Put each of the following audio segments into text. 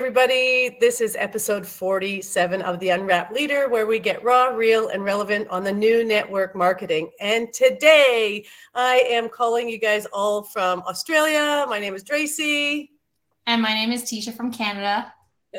everybody. This is episode 47 of The Unwrapped Leader, where we get raw, real, and relevant on the new network marketing. And today I am calling you guys all from Australia. My name is Tracy. And my name is Teisha from Canada.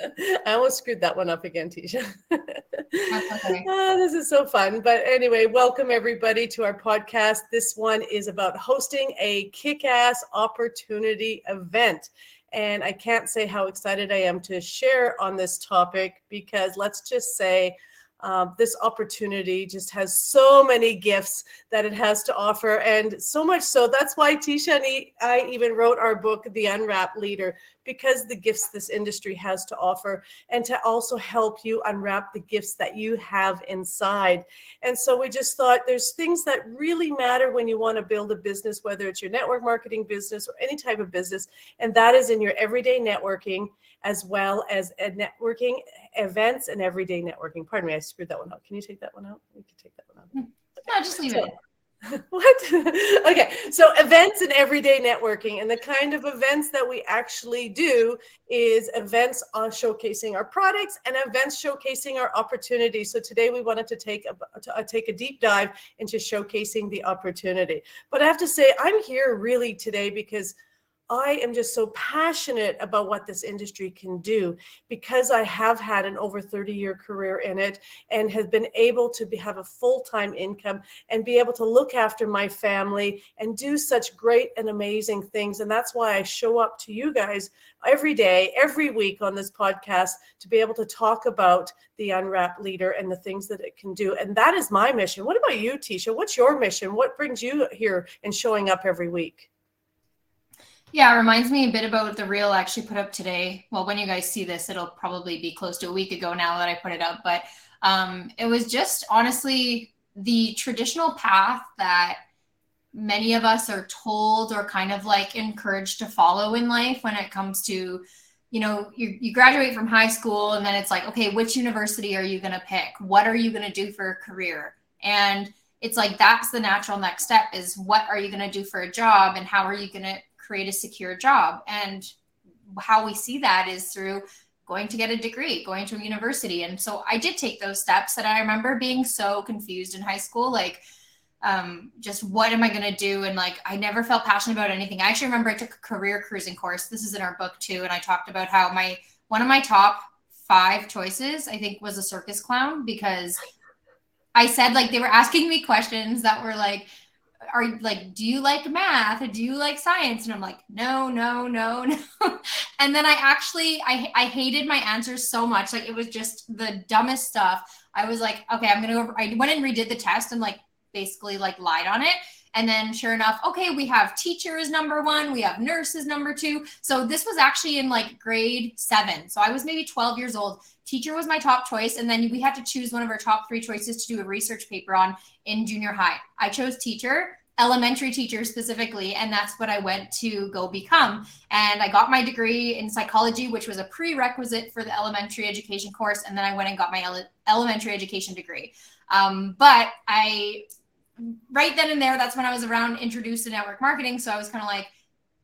I almost screwed that one up again, Teisha. okay. oh, this is so fun. But anyway, welcome everybody to our podcast. This one is about hosting a kick ass opportunity event. And I can't say how excited I am to share on this topic because let's just say um, this opportunity just has so many gifts that it has to offer, and so much so that's why Teisha and I even wrote our book, The Unwrapped Leader, because the gifts this industry has to offer, and to also help you unwrap the gifts that you have inside. And so we just thought there's things that really matter when you want to build a business, whether it's your network marketing business or any type of business, and that is in your everyday networking as well as networking events and everyday networking. Pardon me, I screwed that one up. Can you take that one out? You can take that one out. Hmm. No, just leave so, it. What? okay, so events and everyday networking, and the kind of events that we actually do is events on showcasing our products and events showcasing our opportunities. So today we wanted to take a to, uh, take a deep dive into showcasing the opportunity. But I have to say, I'm here really today because I am just so passionate about what this industry can do because I have had an over 30 year career in it and have been able to be, have a full time income and be able to look after my family and do such great and amazing things. And that's why I show up to you guys every day, every week on this podcast to be able to talk about the unwrapped leader and the things that it can do. And that is my mission. What about you, Teisha? What's your mission? What brings you here and showing up every week? Yeah, it reminds me a bit about the reel I actually put up today. Well, when you guys see this, it'll probably be close to a week ago now that I put it up. But um, it was just honestly the traditional path that many of us are told or kind of like encouraged to follow in life when it comes to you know you, you graduate from high school and then it's like okay which university are you going to pick what are you going to do for a career and it's like that's the natural next step is what are you going to do for a job and how are you going to create a secure job. And how we see that is through going to get a degree, going to a university. And so I did take those steps. And I remember being so confused in high school, like, um, just what am I going to do? And like, I never felt passionate about anything. I actually remember I took a career cruising course. This is in our book too. And I talked about how my, one of my top five choices, I think, was a circus clown because I said, like, they were asking me questions that were like, are like, do you like math? Do you like science? And I'm like, no, no, no, no. and then I actually, I, I hated my answers so much. Like it was just the dumbest stuff. I was like, okay, I'm going to go. I went and redid the test and like basically like lied on it. And then sure enough, okay, we have teachers number one, we have nurses number two. So this was actually in like grade seven. So I was maybe 12 years old. Teacher was my top choice. And then we had to choose one of our top three choices to do a research paper on in junior high. I chose teacher elementary teacher specifically and that's what i went to go become and i got my degree in psychology which was a prerequisite for the elementary education course and then i went and got my ele- elementary education degree um, but i right then and there that's when i was around introduced to network marketing. So i was kind of like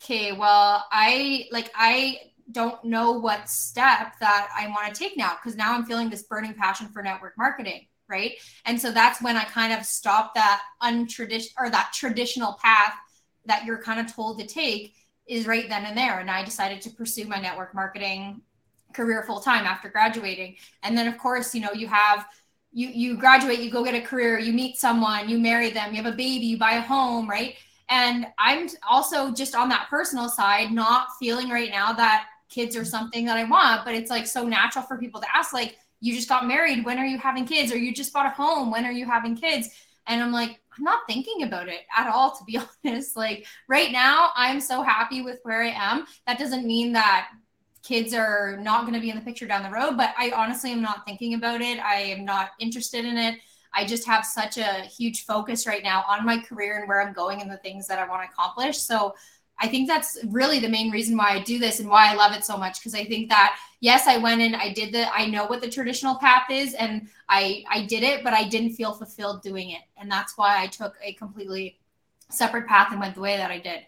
okay well i like i don't know what step that i want to take now because now i'm feeling this burning passion for network marketing right? And so that's when i kind of stopped that untraditional or that traditional path that you're kind of told to take is right then and there. And i decided to pursue my network marketing career full time after graduating. And then of course you know you have you you graduate you go get a career you meet someone you marry them you have a baby you buy a home right? And i'm also just on that personal side not feeling right now that kids are something that i want but it's like so natural for people to ask like you just got married. When are you having kids? Or you just bought a home. When are you having kids? And i'm like i'm not thinking about it at all to be honest. Like right now i'm so happy with where i am. That doesn't mean that kids are not going to be in the picture down the road but i honestly am not thinking about it i am not interested in it i just have such a huge focus right now on my career and where i'm going and the things that i want to accomplish so I think that's really the main reason why I do this and why I love it so much because I think that yes, I went and I did the I know what the traditional path is and I I did it, but I didn't feel fulfilled doing it. And that's why I took a completely separate path and went the way that I did.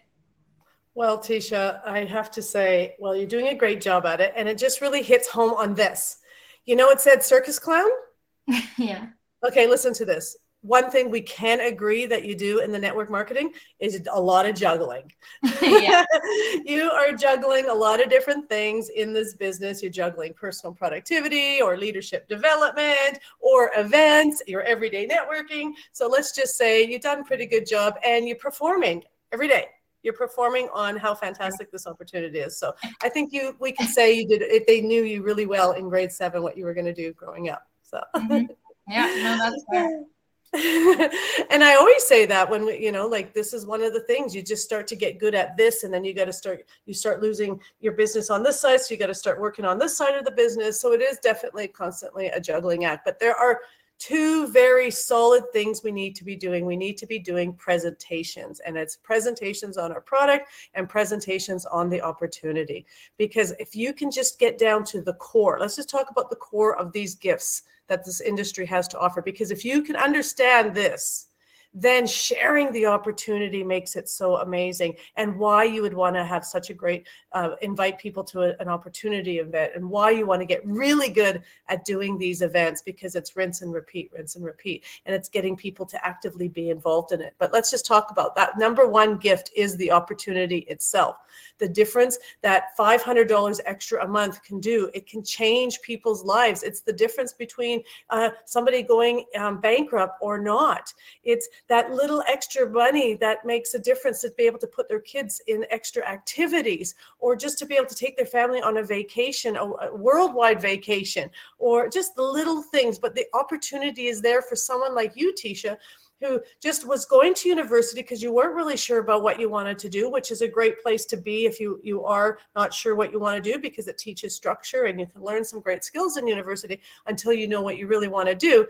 Well, Teisha, I have to say, well, you're doing a great job at it. And it just really hits home on this. You know, it said circus clown? yeah. Okay, listen to this one thing we can agree that you do in the network marketing is a lot of juggling. you are juggling a lot of different things in this business. You're juggling personal productivity or leadership development or events, your everyday networking. So let's just say you've done a pretty good job and you're performing every day. You're performing on how fantastic this opportunity is. So I think you we can say you did if they knew you really well in grade seven what you were going to do growing up. So mm-hmm. yeah, no, that's fair. and I always say that when we, you know, like this is one of the things you just start to get good at this, and then you got to start, you start losing your business on this side. So you got to start working on this side of the business. So it is definitely constantly a juggling act. But there are two very solid things we need to be doing. We need to be doing presentations, and it's presentations on our product and presentations on the opportunity. Because if you can just get down to the core, let's just talk about the core of these gifts that this industry has to offer. Because if you can understand this, then sharing the opportunity makes it so amazing and why you would want to have such a great uh, invite people to a, an opportunity event and why you want to get really good at doing these events because it's rinse and repeat rinse and repeat and it's getting people to actively be involved in it. But let's just talk about that. Number one gift is the opportunity itself. The difference that $500 extra a month can do it can change people's lives. It's the difference between uh, somebody going um, bankrupt or not. It's that little extra money that makes a difference to be able to put their kids in extra activities or just to be able to take their family on a vacation, a worldwide vacation, or just the little things. But the opportunity is there for someone like you, Teisha, who just was going to university because you weren't really sure about what you wanted to do, which is a great place to be if you you are not sure what you want to do because it teaches structure and you can learn some great skills in university until you know what you really want to do.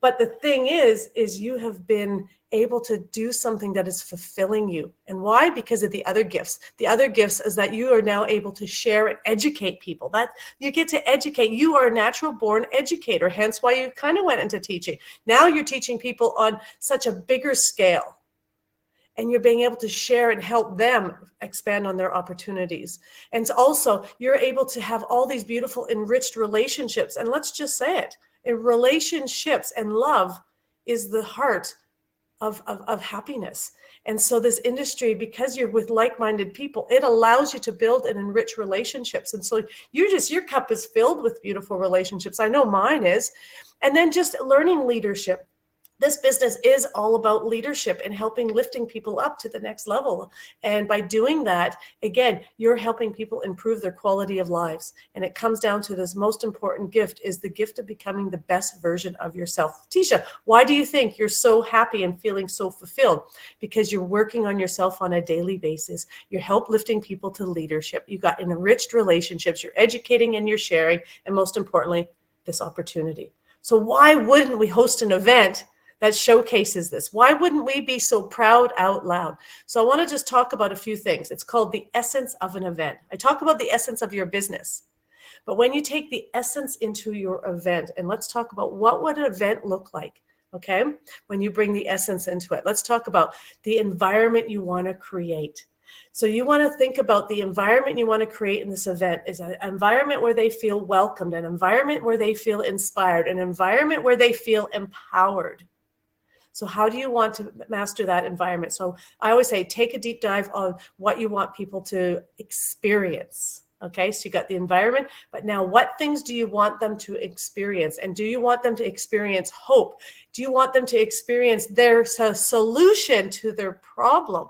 But the thing is, is you have been able to do something that is fulfilling you. And why? Because of the other gifts. The other gifts is that you are now able to share and educate people. That you get to educate. You are a natural born educator, hence why you kind of went into teaching. Now you're teaching people on such a bigger scale. And you're being able to share and help them expand on their opportunities. And also, you're able to have all these beautiful, enriched relationships. And let's just say it relationships and love is the heart of, of, of happiness. And so, this industry, because you're with like minded people, it allows you to build and enrich relationships. And so, you just, your cup is filled with beautiful relationships. I know mine is. And then just learning leadership this business is all about leadership and helping lifting people up to the next level. And by doing that again you're helping people improve their quality of lives. And it comes down to this most important gift is the gift of becoming the best version of yourself. Teisha why do you think you're so happy and feeling so fulfilled? Because you're working on yourself on a daily basis. You're help lifting people to leadership. You've got enriched relationships. You're educating and you're sharing. And most importantly this opportunity. So why wouldn't we host an event that showcases this. Why wouldn't we be so proud out loud? So I want to just talk about a few things. It's called the essence of an event. I talk about the essence of your business. But when you take the essence into your event, and let's talk about what would an event look like, okay? When you bring the essence into it. Let's talk about the environment you want to create. So you want to think about the environment you want to create in this event is an environment where they feel welcomed, an environment where they feel inspired, an environment where they feel empowered. So, how do you want to master that environment? So, I always say take a deep dive on what you want people to experience. Okay, so you got the environment, but now what things do you want them to experience? And do you want them to experience hope? Do you want them to experience their solution to their problem?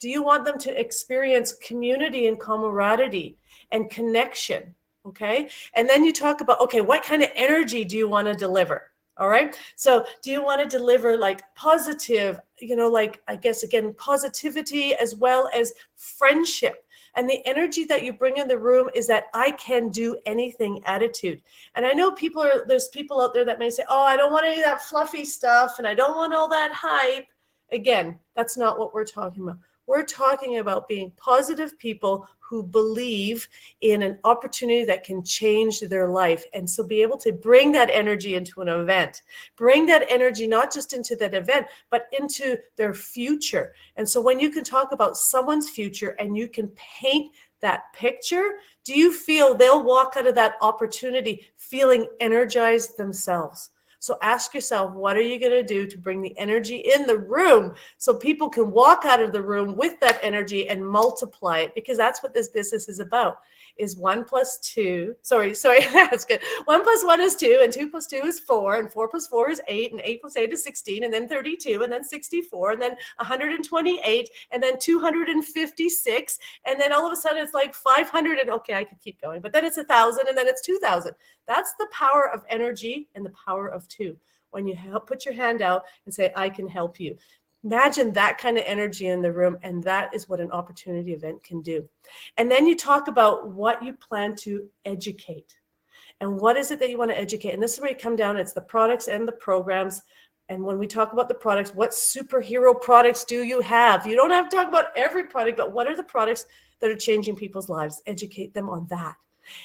Do you want them to experience community and camaraderie and connection? Okay, and then you talk about okay, what kind of energy do you want to deliver? All right. So, do you want to deliver like positive, you know, like I guess again, positivity as well as friendship? And the energy that you bring in the room is that I can do anything attitude. And I know people are, there's people out there that may say, oh, I don't want any of that fluffy stuff and I don't want all that hype. Again, that's not what we're talking about. We're talking about being positive people who believe in an opportunity that can change their life. And so be able to bring that energy into an event, bring that energy not just into that event, but into their future. And so when you can talk about someone's future and you can paint that picture, do you feel they'll walk out of that opportunity feeling energized themselves? So ask yourself, what are you going to do to bring the energy in the room so people can walk out of the room with that energy and multiply it? Because that's what this business is about is one plus two. Sorry, sorry, that's good. One plus one is two, and two plus two is four, and four plus four is eight, and eight plus eight is 16, and then 32, and then 64, and then 128, and then 256, and then all of a sudden it's like 500, and okay, I could keep going, but then it's a thousand, and then it's 2,000. That's the power of energy and the power of two. When you help put your hand out and say, I can help you. Imagine that kind of energy in the room, and that is what an opportunity event can do. And then you talk about what you plan to educate. And what is it that you want to educate? And this is where you come down it's the products and the programs. And when we talk about the products, what superhero products do you have? You don't have to talk about every product, but what are the products that are changing people's lives? Educate them on that.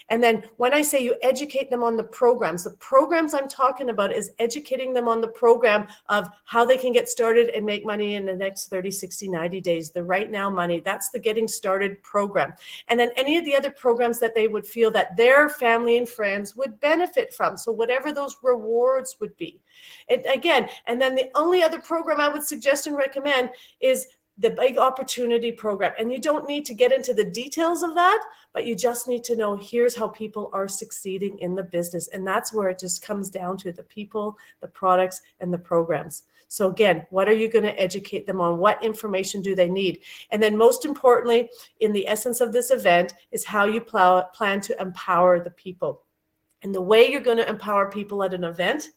And then when I say you educate them on the programs, the programs I'm talking about is educating them on the program of how they can get started and make money in the next 30, 60, 90 days. The right now money, that's the getting started program. And then any of the other programs that they would feel that their family and friends would benefit from. So whatever those rewards would be. And again, and then the only other program I would suggest and recommend is the big opportunity program. And you don't need to get into the details of that, but you just need to know here's how people are succeeding in the business. And that's where it just comes down to the people, the products, and the programs. So, again, what are you going to educate them on? What information do they need? And then, most importantly, in the essence of this event, is how you plow, plan to empower the people. And the way you're going to empower people at an event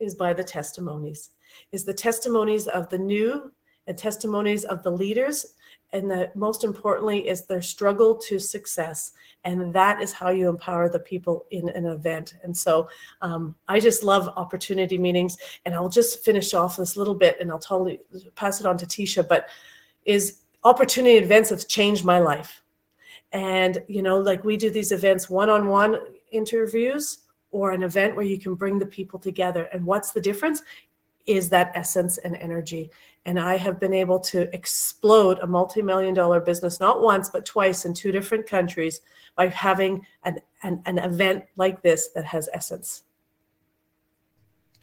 is by the testimonies, is the testimonies of the new and testimonies of the leaders and the most importantly is their struggle to success. And that is how you empower the people in an event. And so um, i just love opportunity meetings. And i'll just finish off this little bit and i'll totally pass it on to teisha but is opportunity events have changed my life. And you know like we do these events one-on-one interviews or an event where you can bring the people together. And what's the difference? Is that essence and energy. And I have been able to explode a multi million dollar business, not once, but twice in two different countries by having an, an, an event like this that has essence.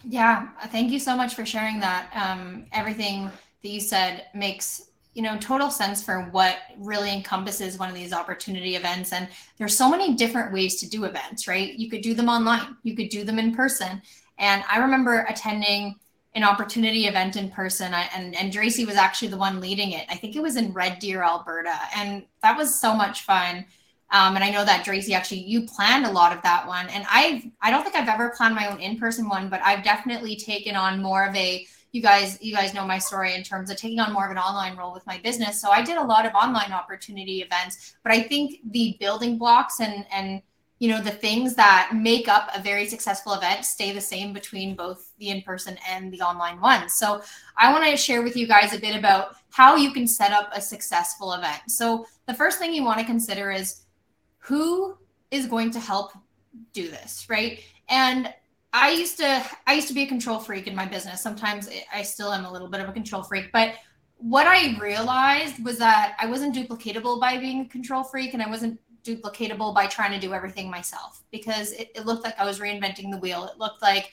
Yeah, thank you so much for sharing that. Um, everything that you said makes you know total sense for what really encompasses one of these opportunity events and there's so many different ways to do events right you could do them online you could do them in person and i remember attending an opportunity event in person I, and and Tracy was actually the one leading it. I think it was in Red Deer, Alberta, and that was so much fun. Um, and I know that Tracy actually you planned a lot of that one, and I I don't think I've ever planned my own in person one, but I've definitely taken on more of a you guys you guys know my story in terms of taking on more of an online role with my business. So I did a lot of online opportunity events, but I think the building blocks and and you know the things that make up a very successful event stay the same between both the in-person and the online ones. So i want to share with you guys a bit about how you can set up a successful event. So the first thing you want to consider is who is going to help do this right? And i used to i used to be a control freak in my business. Sometimes i still am a little bit of a control freak but what i realized was that i wasn't duplicatable by being a control freak and i wasn't duplicatable by trying to do everything myself because it, it looked like I was reinventing the wheel. It looked like,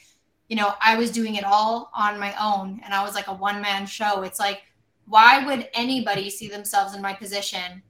you know, I was doing it all on my own and I was like a one man show. It's like, why would anybody see themselves in my position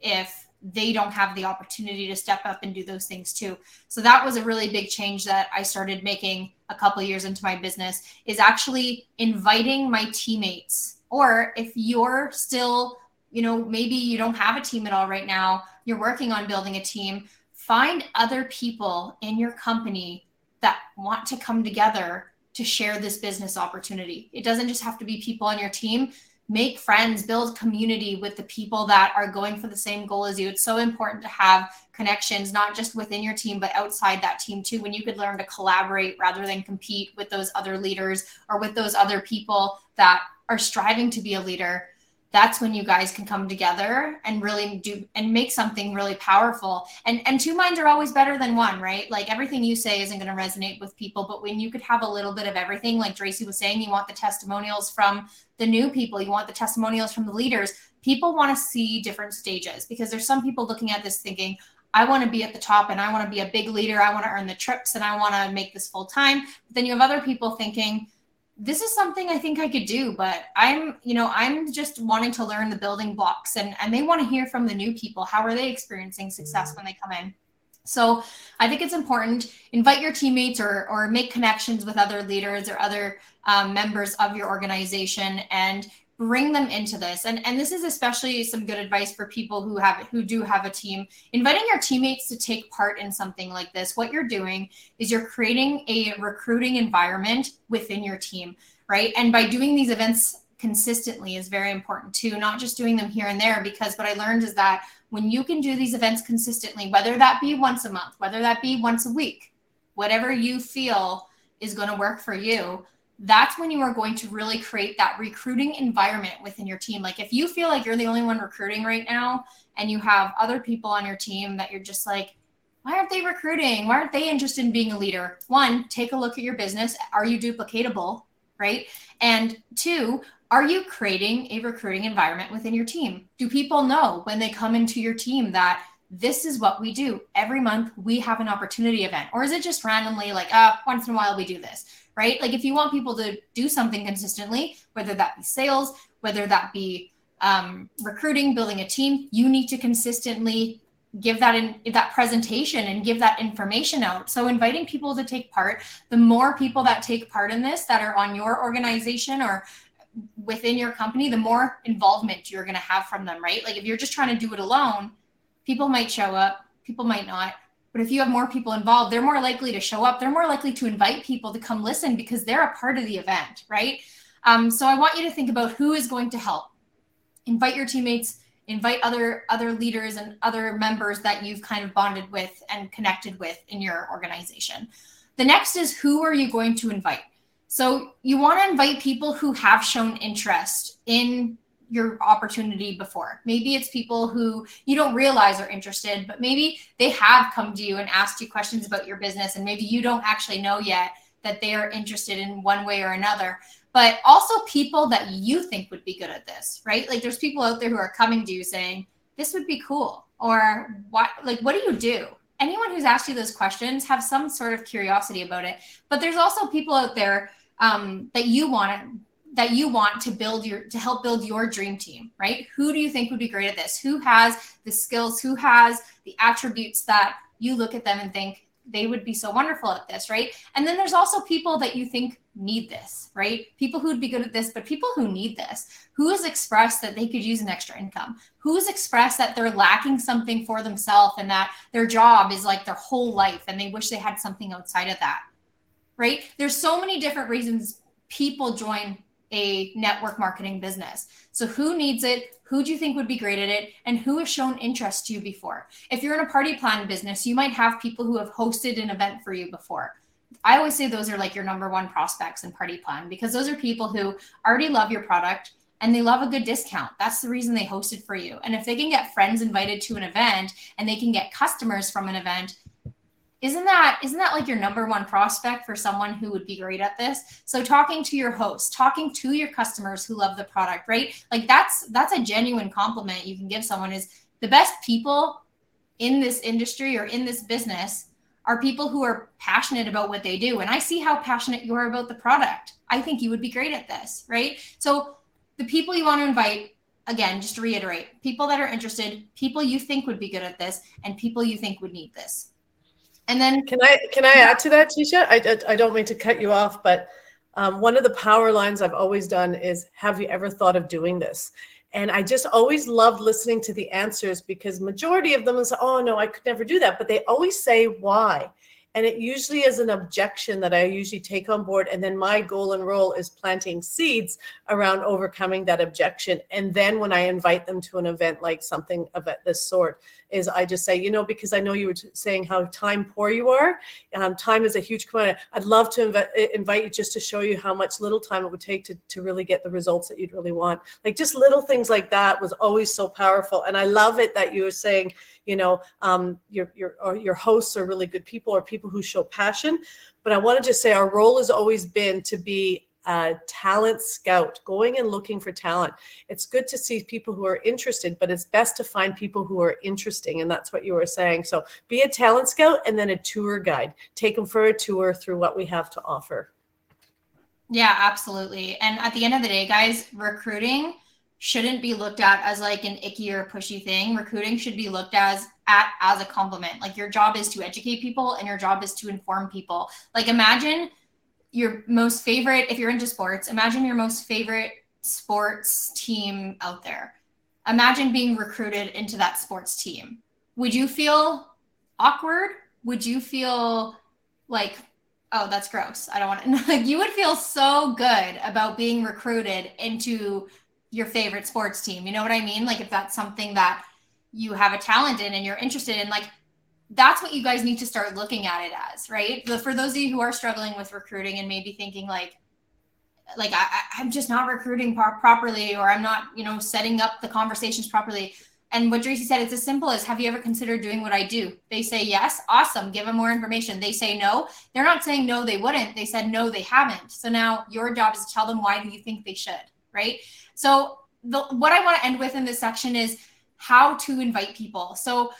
if they don't have the opportunity to step up and do those things too? So that was a really big change that I started making a couple years into my business is actually inviting my teammates or if you're still you know, maybe you don't have a team at all right now, you're working on building a team, find other people in your company that want to come together to share this business opportunity. It doesn't just have to be people on your team. Make friends, build community with the people that are going for the same goal as you. It's so important to have connections, not just within your team, but outside that team too, when you could learn to collaborate rather than compete with those other leaders or with those other people that are striving to be a leader that's when you guys can come together and really do and make something really powerful and and two minds are always better than one right like everything you say isn't going to resonate with people but when you could have a little bit of everything like tracy was saying you want the testimonials from the new people you want the testimonials from the leaders people want to see different stages because there's some people looking at this thinking I want to be at the top and I want to be a big leader. I want to earn the trips and I want to make this full time. But then you have other people thinking, this is something I think I could do, but I'm, you know, I'm just wanting to learn the building blocks and and they want to hear from the new people. How are they experiencing success mm-hmm. when they come in? So I think it's important. Invite your teammates or or make connections with other leaders or other um, members of your organization and bring them into this. And and this is especially some good advice for people who have who do have a team. Inviting your teammates to take part in something like this what you're doing is you're creating a recruiting environment within your team right? And by doing these events consistently is very important too not just doing them here and there because what i learned is that when you can do these events consistently whether that be once a month whether that be once a week whatever you feel is going to work for you that's when you are going to really create that recruiting environment within your team. Like if you feel like you're the only one recruiting right now and you have other people on your team that you're just like, why aren't they recruiting? Why aren't they interested in being a leader? One, take a look at your business. Are you duplicatable? Right. And two, are you creating a recruiting environment within your team? Do people know when they come into your team that this is what we do every month? We have an opportunity event, or is it just randomly like, uh, once in a while we do this? right? Like if you want people to do something consistently, whether that be sales, whether that be um, recruiting, building a team, you need to consistently give that in that presentation and give that information out. So inviting people to take part, the more people that take part in this that are on your organization or within your company, the more involvement you're going to have from them, right? Like if you're just trying to do it alone, people might show up, people might not. But if you have more people involved, they're more likely to show up. They're more likely to invite people to come listen because they're a part of the event, right? Um, so I want you to think about who is going to help. Invite your teammates, invite other other leaders and other members that you've kind of bonded with and connected with in your organization. The next is who are you going to invite? So you want to invite people who have shown interest in your opportunity before. Maybe it's people who you don't realize are interested, but maybe they have come to you and asked you questions about your business, and maybe you don't actually know yet that they are interested in one way or another. But also people that you think would be good at this, right? Like there's people out there who are coming to you saying, this would be cool. Or what like what do you do? Anyone who's asked you those questions have some sort of curiosity about it. But there's also people out there um, that you want that you want to build your to help build your dream team right? Who do you think would be great at this? Who has the skills? Who has the attributes that you look at them and think they would be so wonderful at this right? And then there's also people that you think need this right? People who'd be good at this but people who need this. Who has expressed that they could use an extra income? Who's expressed that they're lacking something for themselves and that their job is like their whole life and they wish they had something outside of that right? There's so many different reasons people join a network marketing business. So, who needs it? Who do you think would be great at it? And who has shown interest to you before? If you're in a party plan business, you might have people who have hosted an event for you before. I always say those are like your number one prospects in party plan because those are people who already love your product and they love a good discount. That's the reason they hosted for you. And if they can get friends invited to an event and they can get customers from an event, isn't that isn't that like your number one prospect for someone who would be great at this? So talking to your host talking to your customers who love the product right? Like that's that's a genuine compliment you can give someone is the best people in this industry or in this business are people who are passionate about what they do. And i see how passionate you are about the product. I think you would be great at this right? So the people you want to invite again just to reiterate people that are interested people you think would be good at this and people you think would need this and then can I can I add to that, Teisha? I, I, I don't mean to cut you off, but um, one of the power lines I've always done is, "Have you ever thought of doing this?" And I just always loved listening to the answers because majority of them is, "Oh no, I could never do that," but they always say why. and it usually is an objection that I usually take on board. And then my goal and role is planting seeds around overcoming that objection. And then when I invite them to an event like something of this sort, is I just say, you know, because I know you were saying how time poor you are. Um, time is a huge component. I'd love to inv- invite you just to show you how much little time it would take to, to really get the results that you'd really want. Like just little things like that was always so powerful. And I love it that you were saying, you know um, your your your hosts are really good people or people who show passion but i want to just say our role has always been to be a talent scout going and looking for talent it's good to see people who are interested but it's best to find people who are interesting and that's what you were saying so be a talent scout and then a tour guide take them for a tour through what we have to offer yeah absolutely and at the end of the day guys recruiting shouldn't be looked at as like an icky or pushy thing. Recruiting should be looked as at as a compliment. Like your job is to educate people and your job is to inform people. Like imagine your most favorite if you're into sports, imagine your most favorite sports team out there. Imagine being recruited into that sports team. Would you feel awkward? Would you feel like oh that's gross i don't want to like you would feel so good about being recruited into your favorite sports team. You know what I mean? Like if that's something that you have a talent in and you're interested in, like that's what you guys need to start looking at it as, right? But for those of you who are struggling with recruiting and maybe thinking like, like I, I'm just not recruiting pro- properly, or I'm not, you know, setting up the conversations properly. And what Tracy said, it's as simple as have you ever considered doing what I do? They say yes, awesome, give them more information. They say no, they're not saying no, they wouldn't. They said no, they haven't. So now your job is to tell them why do you think they should, right? So the what I want to end with in this section is how to invite people. So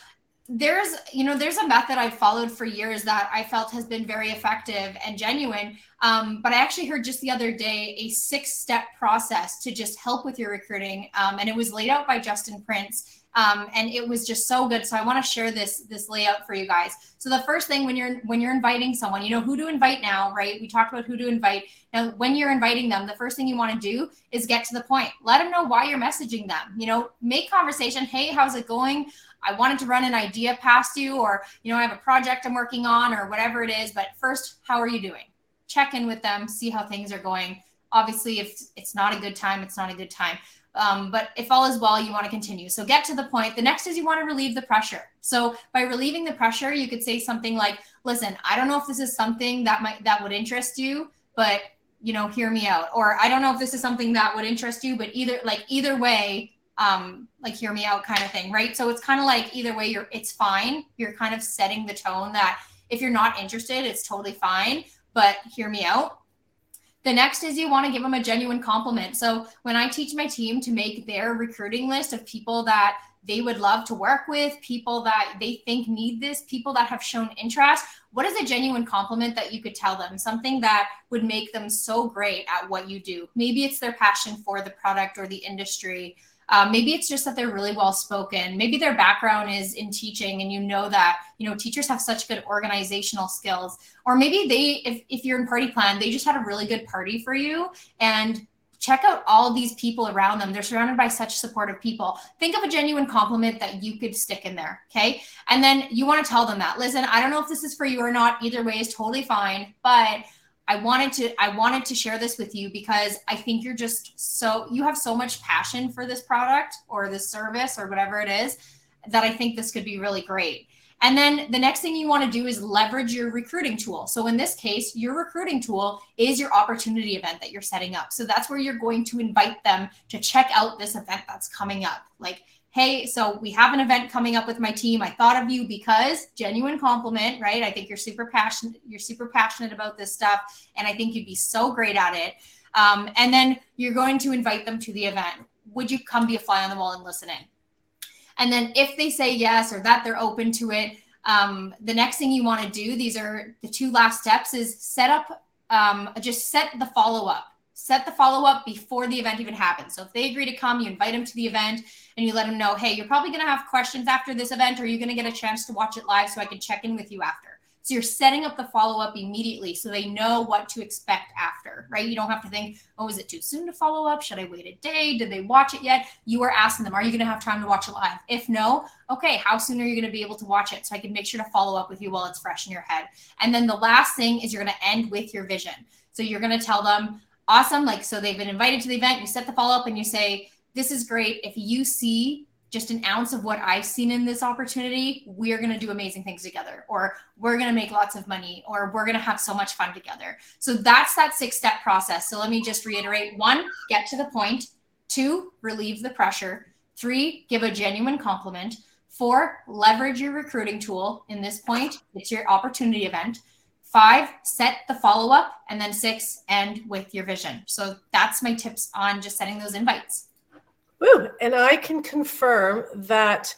there's you know there's a method I've followed for years that I felt has been very effective and genuine. Um, but I actually heard just the other day a six step process to just help with your recruiting, um, and it was laid out by Justin Prince um, and it was just so good. So I want to share this this layout for you guys. So the first thing when you're when you're inviting someone, you know who to invite now, right? We talked about who to invite. Now, when you're inviting them, the first thing you want to do is get to the point. Let them know why you're messaging them. You know, make conversation. Hey, how's it going? I wanted to run an idea past you, or you know, I have a project I'm working on, or whatever it is. But first, how are you doing? Check in with them, see how things are going. Obviously, if it's not a good time, it's not a good time. Um, but if all is well, you want to continue. So get to the point. The next is you want to relieve the pressure. So by relieving the pressure, you could say something like, "Listen, I don't know if this is something that might that would interest you, but you know, hear me out." Or I don't know if this is something that would interest you, but either like either way, um, like hear me out kind of thing, right? So it's kind of like either way, you're it's fine. You're kind of setting the tone that if you're not interested, it's totally fine, but hear me out the next is you want to give them a genuine compliment. So when I teach my team to make their recruiting list of people that they would love to work with, people that they think need this, people that have shown interest, what is a genuine compliment that you could tell them? Something that would make them so great at what you do. Maybe it's their passion for the product or the industry. Um, maybe it's just that they're really well spoken. Maybe their background is in teaching, and you know that you know teachers have such good organizational skills. Or maybe they, if if you're in party plan, they just had a really good party for you, and check out all these people around them. They're surrounded by such supportive people. Think of a genuine compliment that you could stick in there. Okay. And then you want to tell them that, listen, I don't know if this is for you or not. Either way is totally fine. But I wanted to I wanted to share this with you because I think you're just so you have so much passion for this product or this service or whatever it is that I think this could be really great. And then the next thing you want to do is leverage your recruiting tool. So in this case, your recruiting tool is your opportunity event that you're setting up. So that's where you're going to invite them to check out this event that's coming up. Like hey, so we have an event coming up with my team. I thought of you because genuine compliment, right? I think you're super passionate. You're super passionate about this stuff, and I think you'd be so great at it. Um, and then you're going to invite them to the event. Would you come be a fly on the wall and listen in? And then if they say yes or that they're open to it, um, the next thing you want to do, these are the two last steps, is set up, um, just set the follow up set the follow up before the event even happens. So if they agree to come, you invite them to the event and you let them know, hey, you're probably going to have questions after this event, or you're going to get a chance to watch it live so I can check in with you after. So you're setting up the follow up immediately so they know what to expect after, right? You don't have to think, oh, is it too soon to follow up? Should I wait a day? Did they watch it yet? You are asking them, are you going to have time to watch it live? If no, okay, how soon are you going to be able to watch it? So I can make sure to follow up with you while it's fresh in your head. And then the last thing is you're going to end with your vision. So you're going to tell them, awesome. Like, so they've been invited to the event. You set the follow up and you say, this is great. If you see just an ounce of what I've seen in this opportunity, we are going to do amazing things together, or we're going to make lots of money, or we're going to have so much fun together. So that's that six step process. So let me just reiterate one, get to the point. Two, relieve the pressure. Three, give a genuine compliment. Four, leverage your recruiting tool. In this point, it's your opportunity event. Five, set the follow up. And then six, end with your vision. So that's my tips on just setting those invites. Woo. And I can confirm that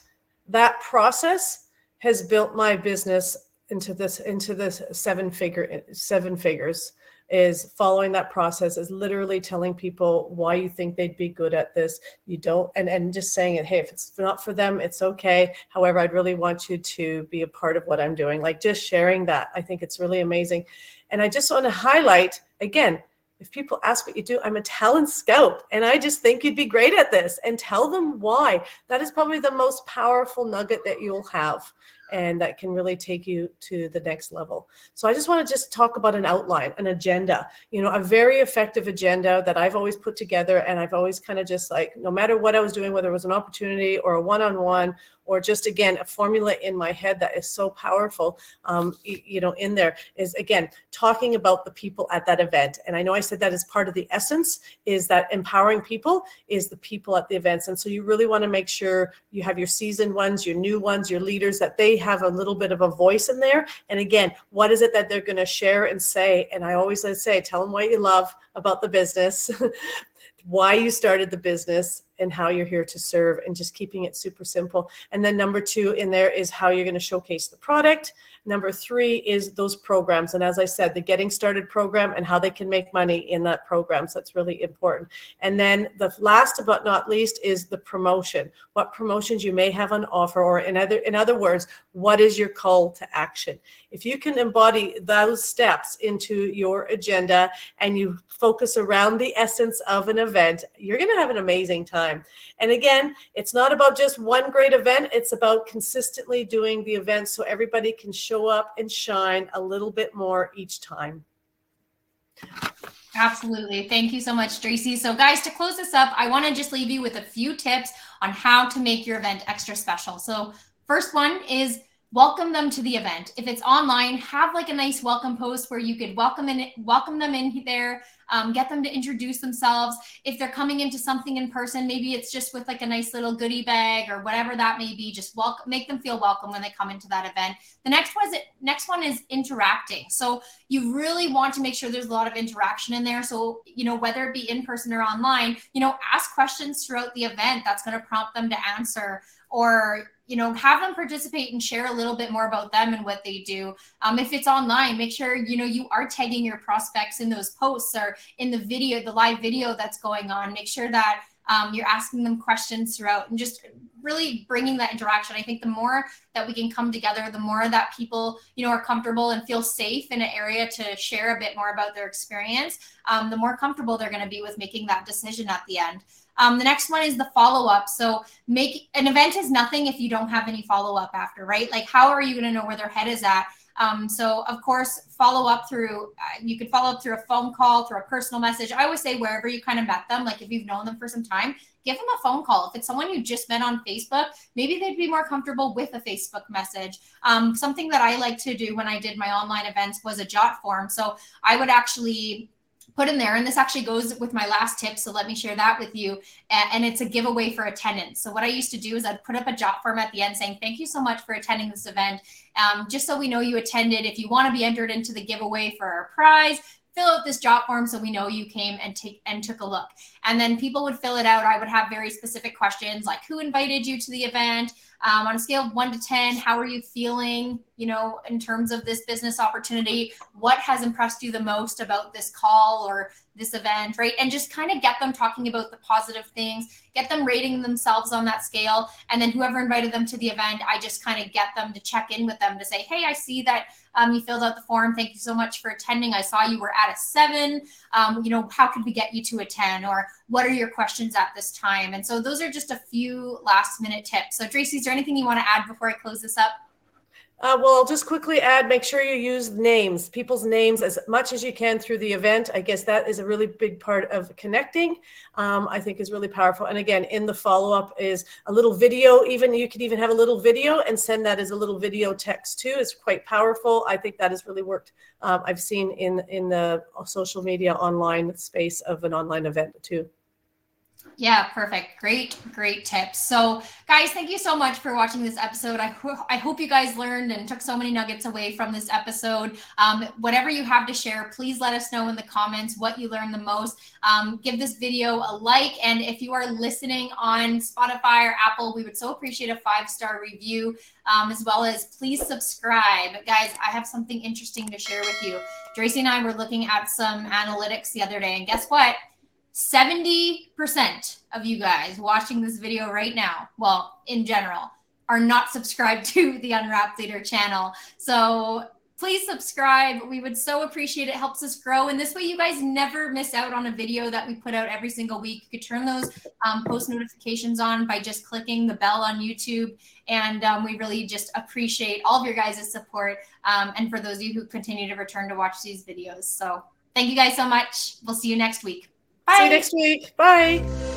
that process has built my business into this into this seven figure seven figures is following that process is literally telling people why you think they'd be good at this. You don't and and just saying it hey if it's not for them it's okay. However i'd really want you to be a part of what i'm doing. Like just sharing that i think it's really amazing. And i just want to highlight again if people ask what you do, I'm a talent scout and I just think you'd be great at this and tell them why. That is probably the most powerful nugget that you'll have and that can really take you to the next level. So I just want to just talk about an outline, an agenda, you know, a very effective agenda that I've always put together and I've always kind of just like no matter what I was doing whether it was an opportunity or a one-on-one or just again a formula in my head that is so powerful um, you know in there is again talking about the people at that event. And i know i said that as part of the essence is that empowering people is the people at the events. And so you really want to make sure you have your seasoned ones your new ones your leaders that they have a little bit of a voice in there. And again what is it that they're going to share and say? And i always say tell them what you love about the business why you started the business and how you're here to serve and just keeping it super simple. And then number two in there is how you're going to showcase the product. Number three is those programs. And as I said, the getting started program and how they can make money in that program. So that's really important. And then the last but not least is the promotion. What promotions you may have on offer, or in other in other words, what is your call to action? If you can embody those steps into your agenda and you focus around the essence of an event, you're going to have an amazing time. And again, it's not about just one great event, it's about consistently doing the event so everybody can show up and shine a little bit more each time. Absolutely. Thank you so much, Tracy. So, guys, to close this up, I want to just leave you with a few tips on how to make your event extra special. So, first one is welcome them to the event. If it's online, have like a nice welcome post where you could welcome in, welcome them in there, um, get them to introduce themselves. If they're coming into something in person, maybe it's just with like a nice little goodie bag or whatever that may be. Just welcome, make them feel welcome when they come into that event. The next one is next one is interacting. So you really want to make sure there's a lot of interaction in there. So you know whether it be in person or online, you know ask questions throughout the event. That's going to prompt them to answer or you know have them participate and share a little bit more about them and what they do. Um, if it's online make sure you know you are tagging your prospects in those posts or in the video the live video that's going on. Make sure that um, you're asking them questions throughout and just really bringing that interaction. I think the more that we can come together the more that people you know are comfortable and feel safe in an area to share a bit more about their experience um, the more comfortable they're going to be with making that decision at the end um, the next one is the follow up. So make an event is nothing if you don't have any follow up after, right? Like how are you going to know where their head is at? Um, so of course, follow up through. Uh, you could follow up through a phone call, through a personal message. I always say wherever you kind of met them, like if you've known them for some time, give them a phone call. If it's someone you just met on Facebook, maybe they'd be more comfortable with a Facebook message. Um, something that I like to do when I did my online events was a Jotform. So I would actually put in there and this actually goes with my last tip so let me share that with you and it's a giveaway for attendance. So what i used to do is i'd put up a Jotform at the end saying thank you so much for attending this event. Um, just so we know you attended if you want to be entered into the giveaway for our prize fill out this Jotform so we know you came and take and took a look And then people would fill it out. I would have very specific questions like who invited you to the event? Um, on a scale of one to 10, how are you feeling, you know, in terms of this business opportunity? What has impressed you the most about this call or this event, right? And just kind of get them talking about the positive things, get them rating themselves on that scale. And then whoever invited them to the event, I just kind of get them to check in with them to say, hey, I see that um, you filled out the form. Thank you so much for attending. I saw you were at a seven. Um, you know, how could we get you to a 10? Or what are your questions at this time? And so those are just a few last minute tips. So, Tracy, is there anything you want to add before I close this up? Uh, well, I'll just quickly add make sure you use names, people's names as much as you can through the event. I guess that is a really big part of connecting, um, I think is really powerful. And again, in the follow up is a little video, even you could even have a little video and send that as a little video text too. It's quite powerful. I think that has really worked. Um, I've seen in, in the social media online space of an online event too. Yeah, perfect. Great, great tips. So, guys, thank you so much for watching this episode. I, ho- I hope you guys learned and took so many nuggets away from this episode. Um, whatever you have to share, please let us know in the comments what you learned the most. Um, give this video a like. And if you are listening on Spotify or Apple, we would so appreciate a five star review, um, as well as please subscribe. Guys, I have something interesting to share with you. Tracy and I were looking at some analytics the other day, and guess what? 70% of you guys watching this video right now, well, in general, are not subscribed to the Unwrapped Leader channel. So please subscribe. We would so appreciate it. Helps us grow. And this way, you guys never miss out on a video that we put out every single week. You could turn those um, post notifications on by just clicking the bell on YouTube. And um, we really just appreciate all of your guys' support. Um, and for those of you who continue to return to watch these videos. So thank you guys so much. We'll see you next week. Bye. See you next week. Bye.